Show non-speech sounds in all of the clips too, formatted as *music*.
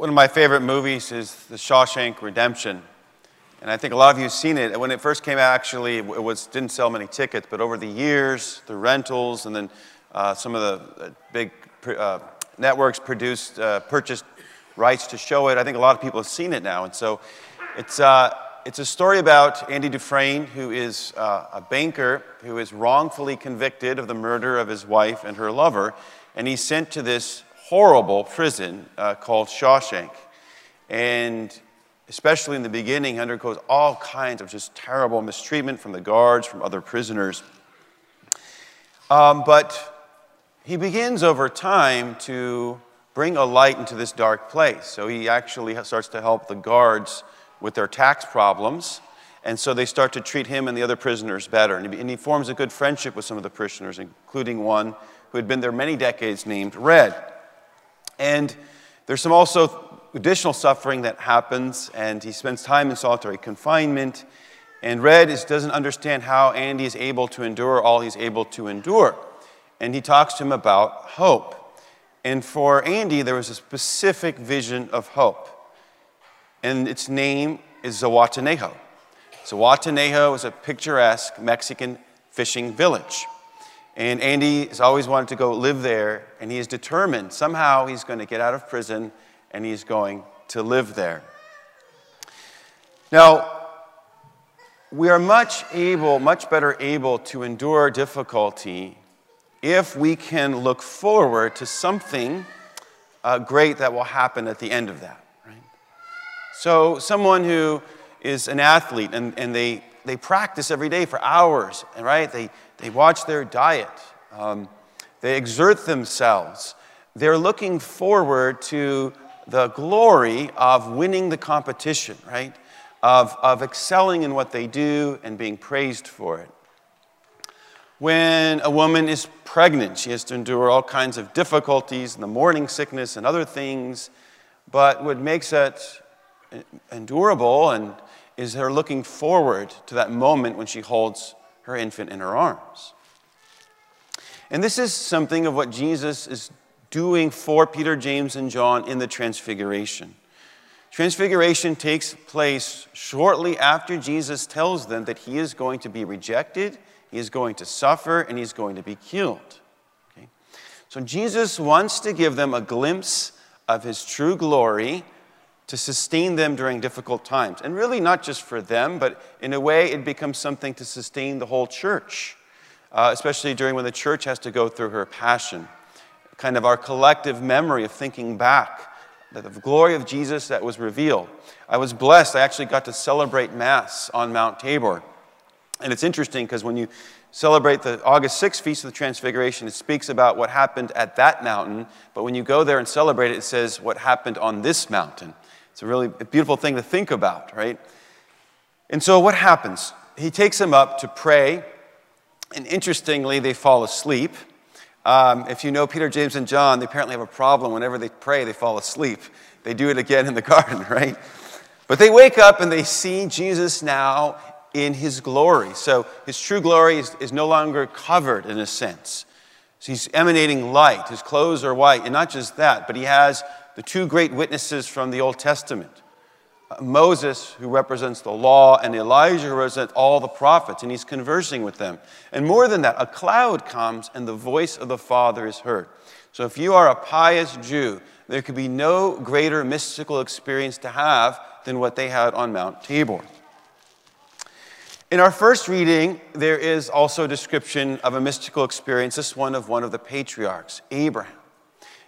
One of my favorite movies is The Shawshank Redemption. And I think a lot of you have seen it. When it first came out, actually, it was, didn't sell many tickets, but over the years, the rentals and then uh, some of the uh, big uh, networks produced, uh, purchased rights to show it. I think a lot of people have seen it now. And so it's, uh, it's a story about Andy Dufresne, who is uh, a banker who is wrongfully convicted of the murder of his wife and her lover. And he's sent to this horrible prison uh, called Shawshank. And especially in the beginning, he undergoes all kinds of just terrible mistreatment from the guards, from other prisoners. Um, but he begins over time to bring a light into this dark place. So he actually starts to help the guards with their tax problems. And so they start to treat him and the other prisoners better. And he, and he forms a good friendship with some of the prisoners, including one who had been there many decades named Red. And there's some also additional suffering that happens, and he spends time in solitary confinement. And Red is, doesn't understand how Andy is able to endure all he's able to endure. And he talks to him about hope. And for Andy, there was a specific vision of hope. And its name is Zihuatanejo. Zihuatanejo is a picturesque Mexican fishing village. And Andy has always wanted to go live there, and he is determined somehow he's going to get out of prison and he's going to live there. Now, we are much able, much better able to endure difficulty if we can look forward to something uh, great that will happen at the end of that. Right? So, someone who is an athlete and, and they, they practice every day for hours, right? They, they watch their diet, um, they exert themselves. They're looking forward to the glory of winning the competition, right? Of, of excelling in what they do and being praised for it. When a woman is pregnant, she has to endure all kinds of difficulties and the morning sickness and other things. But what makes it endurable and is her looking forward to that moment when she holds her infant in her arms. And this is something of what Jesus is doing for Peter, James, and John in the Transfiguration. Transfiguration takes place shortly after Jesus tells them that he is going to be rejected, he is going to suffer, and he's going to be killed. Okay? So Jesus wants to give them a glimpse of his true glory to sustain them during difficult times. And really, not just for them, but in a way, it becomes something to sustain the whole church, uh, especially during when the church has to go through her passion. Kind of our collective memory of thinking back the glory of Jesus that was revealed. I was blessed. I actually got to celebrate Mass on Mount Tabor. And it's interesting because when you celebrate the August 6th Feast of the Transfiguration, it speaks about what happened at that mountain. But when you go there and celebrate it, it says what happened on this mountain. It's a really beautiful thing to think about, right? And so what happens? He takes them up to pray, and interestingly, they fall asleep. Um, if you know Peter, James, and John, they apparently have a problem. Whenever they pray, they fall asleep. They do it again in the *laughs* garden, right? But they wake up and they see Jesus now in his glory. So his true glory is, is no longer covered in a sense. So he's emanating light. His clothes are white. And not just that, but he has the two great witnesses from the Old Testament uh, Moses, who represents the law, and Elijah, who represents all the prophets, and he's conversing with them. And more than that, a cloud comes and the voice of the Father is heard. So if you are a pious Jew, there could be no greater mystical experience to have than what they had on Mount Tabor. In our first reading, there is also a description of a mystical experience, this one of one of the patriarchs, Abraham.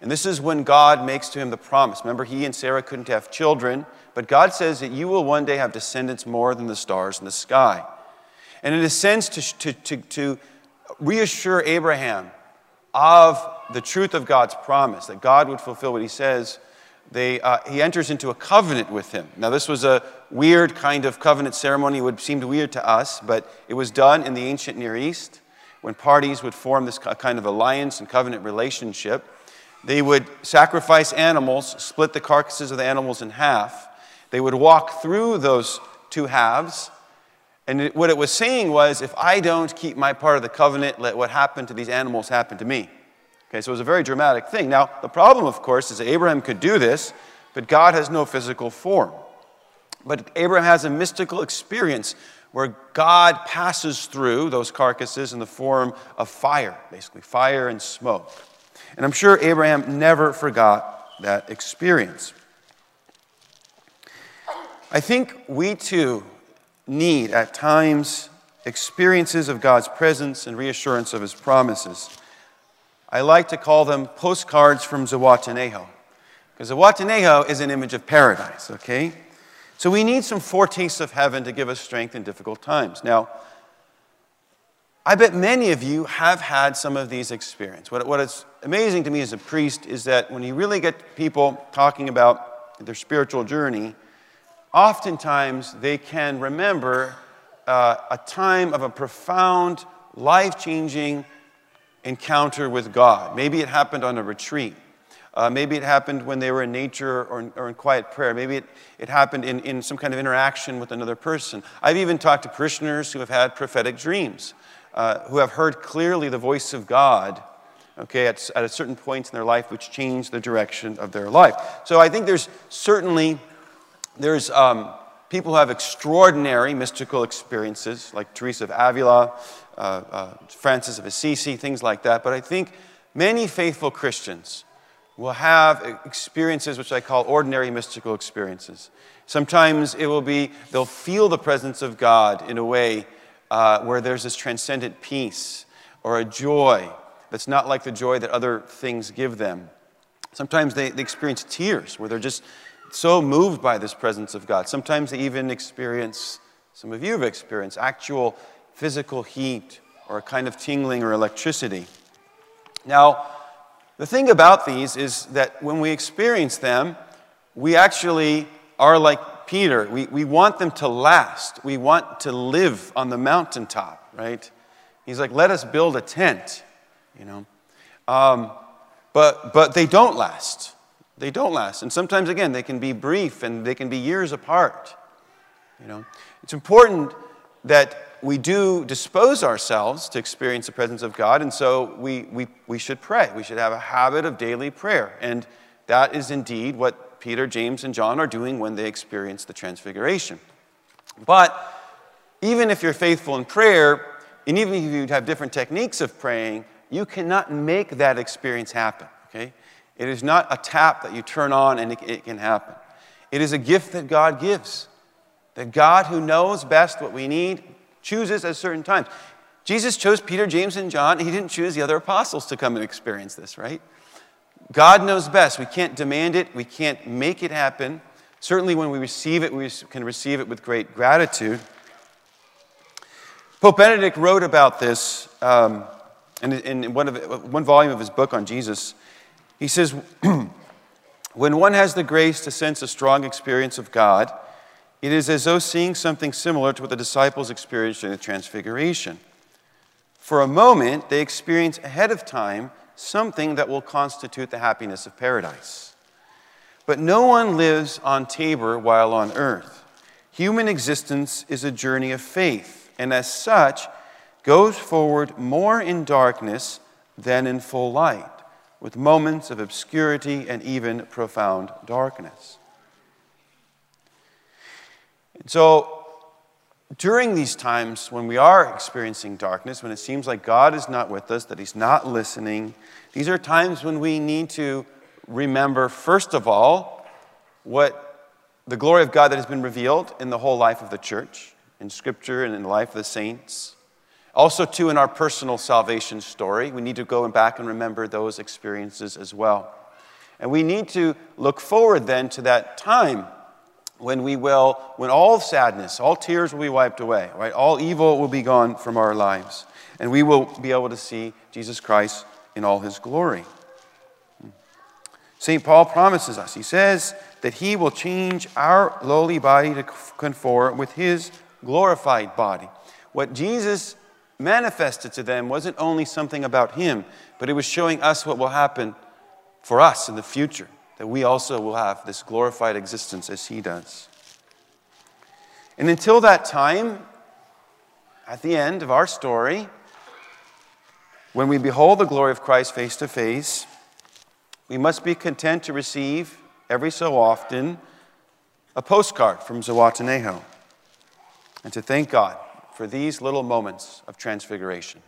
And this is when God makes to him the promise. Remember, he and Sarah couldn't have children, but God says that you will one day have descendants more than the stars in the sky. And in a sense, to, to, to, to reassure Abraham of the truth of God's promise, that God would fulfill what he says, they, uh, he enters into a covenant with him. Now, this was a weird kind of covenant ceremony. It would seem weird to us, but it was done in the ancient Near East when parties would form this kind of alliance and covenant relationship. They would sacrifice animals, split the carcasses of the animals in half. They would walk through those two halves. And it, what it was saying was if I don't keep my part of the covenant, let what happened to these animals happen to me. Okay, so it was a very dramatic thing. Now, the problem, of course, is that Abraham could do this, but God has no physical form. But Abraham has a mystical experience where God passes through those carcasses in the form of fire, basically, fire and smoke. And I'm sure Abraham never forgot that experience. I think we too need at times experiences of God's presence and reassurance of his promises. I like to call them postcards from Zihuatanejo, because Zihuatanejo is an image of paradise, okay? So we need some foretastes of heaven to give us strength in difficult times. Now, I bet many of you have had some of these experiences. What, what is amazing to me as a priest is that when you really get people talking about their spiritual journey, oftentimes they can remember uh, a time of a profound, life changing encounter with God. Maybe it happened on a retreat. Uh, maybe it happened when they were in nature or, or in quiet prayer. Maybe it, it happened in, in some kind of interaction with another person. I've even talked to parishioners who have had prophetic dreams, uh, who have heard clearly the voice of God, okay, at, at a certain point in their life, which changed the direction of their life. So I think there's certainly, there's um, people who have extraordinary mystical experiences, like Teresa of Avila, uh, uh, Francis of Assisi, things like that. But I think many faithful Christians will have experiences which I call ordinary mystical experiences. Sometimes it will be, they'll feel the presence of God in a way uh, where there's this transcendent peace or a joy that's not like the joy that other things give them. Sometimes they, they experience tears where they're just so moved by this presence of God. Sometimes they even experience, some of you have experienced, actual physical heat or a kind of tingling or electricity. Now, the thing about these is that when we experience them, we actually are like Peter. We, we want them to last. We want to live on the mountaintop, right? He's like, let us build a tent, you know. Um, but, but they don't last. They don't last. And sometimes, again, they can be brief and they can be years apart. You know, it's important that we do dispose ourselves to experience the presence of God, and so we, we, we should pray. We should have a habit of daily prayer. And that is indeed what Peter, James, and John are doing when they experience the transfiguration. But even if you're faithful in prayer, and even if you have different techniques of praying, you cannot make that experience happen, okay? It is not a tap that you turn on and it, it can happen. It is a gift that God gives. That God, who knows best what we need, chooses at certain times. Jesus chose Peter, James, and John. He didn't choose the other apostles to come and experience this, right? God knows best. We can't demand it, we can't make it happen. Certainly, when we receive it, we can receive it with great gratitude. Pope Benedict wrote about this um, in, in one, of, one volume of his book on Jesus. He says, *clears throat* When one has the grace to sense a strong experience of God, it is as though seeing something similar to what the disciples experienced in the Transfiguration. For a moment, they experience ahead of time something that will constitute the happiness of paradise. But no one lives on Tabor while on earth. Human existence is a journey of faith, and as such, goes forward more in darkness than in full light, with moments of obscurity and even profound darkness. And So, during these times when we are experiencing darkness, when it seems like God is not with us, that He's not listening, these are times when we need to remember, first of all, what the glory of God that has been revealed in the whole life of the church, in Scripture and in the life of the saints. Also, too, in our personal salvation story, we need to go back and remember those experiences as well. And we need to look forward then to that time when we will, when all sadness, all tears will be wiped away, right? All evil will be gone from our lives. And we will be able to see Jesus Christ in all his glory. St. Paul promises us, he says that he will change our lowly body to conform with his glorified body. What Jesus manifested to them wasn't only something about him, but it was showing us what will happen for us in the future that we also will have this glorified existence as He does. And until that time, at the end of our story, when we behold the glory of Christ face to face, we must be content to receive every so often a postcard from Zihuatanejo and to thank God for these little moments of transfiguration.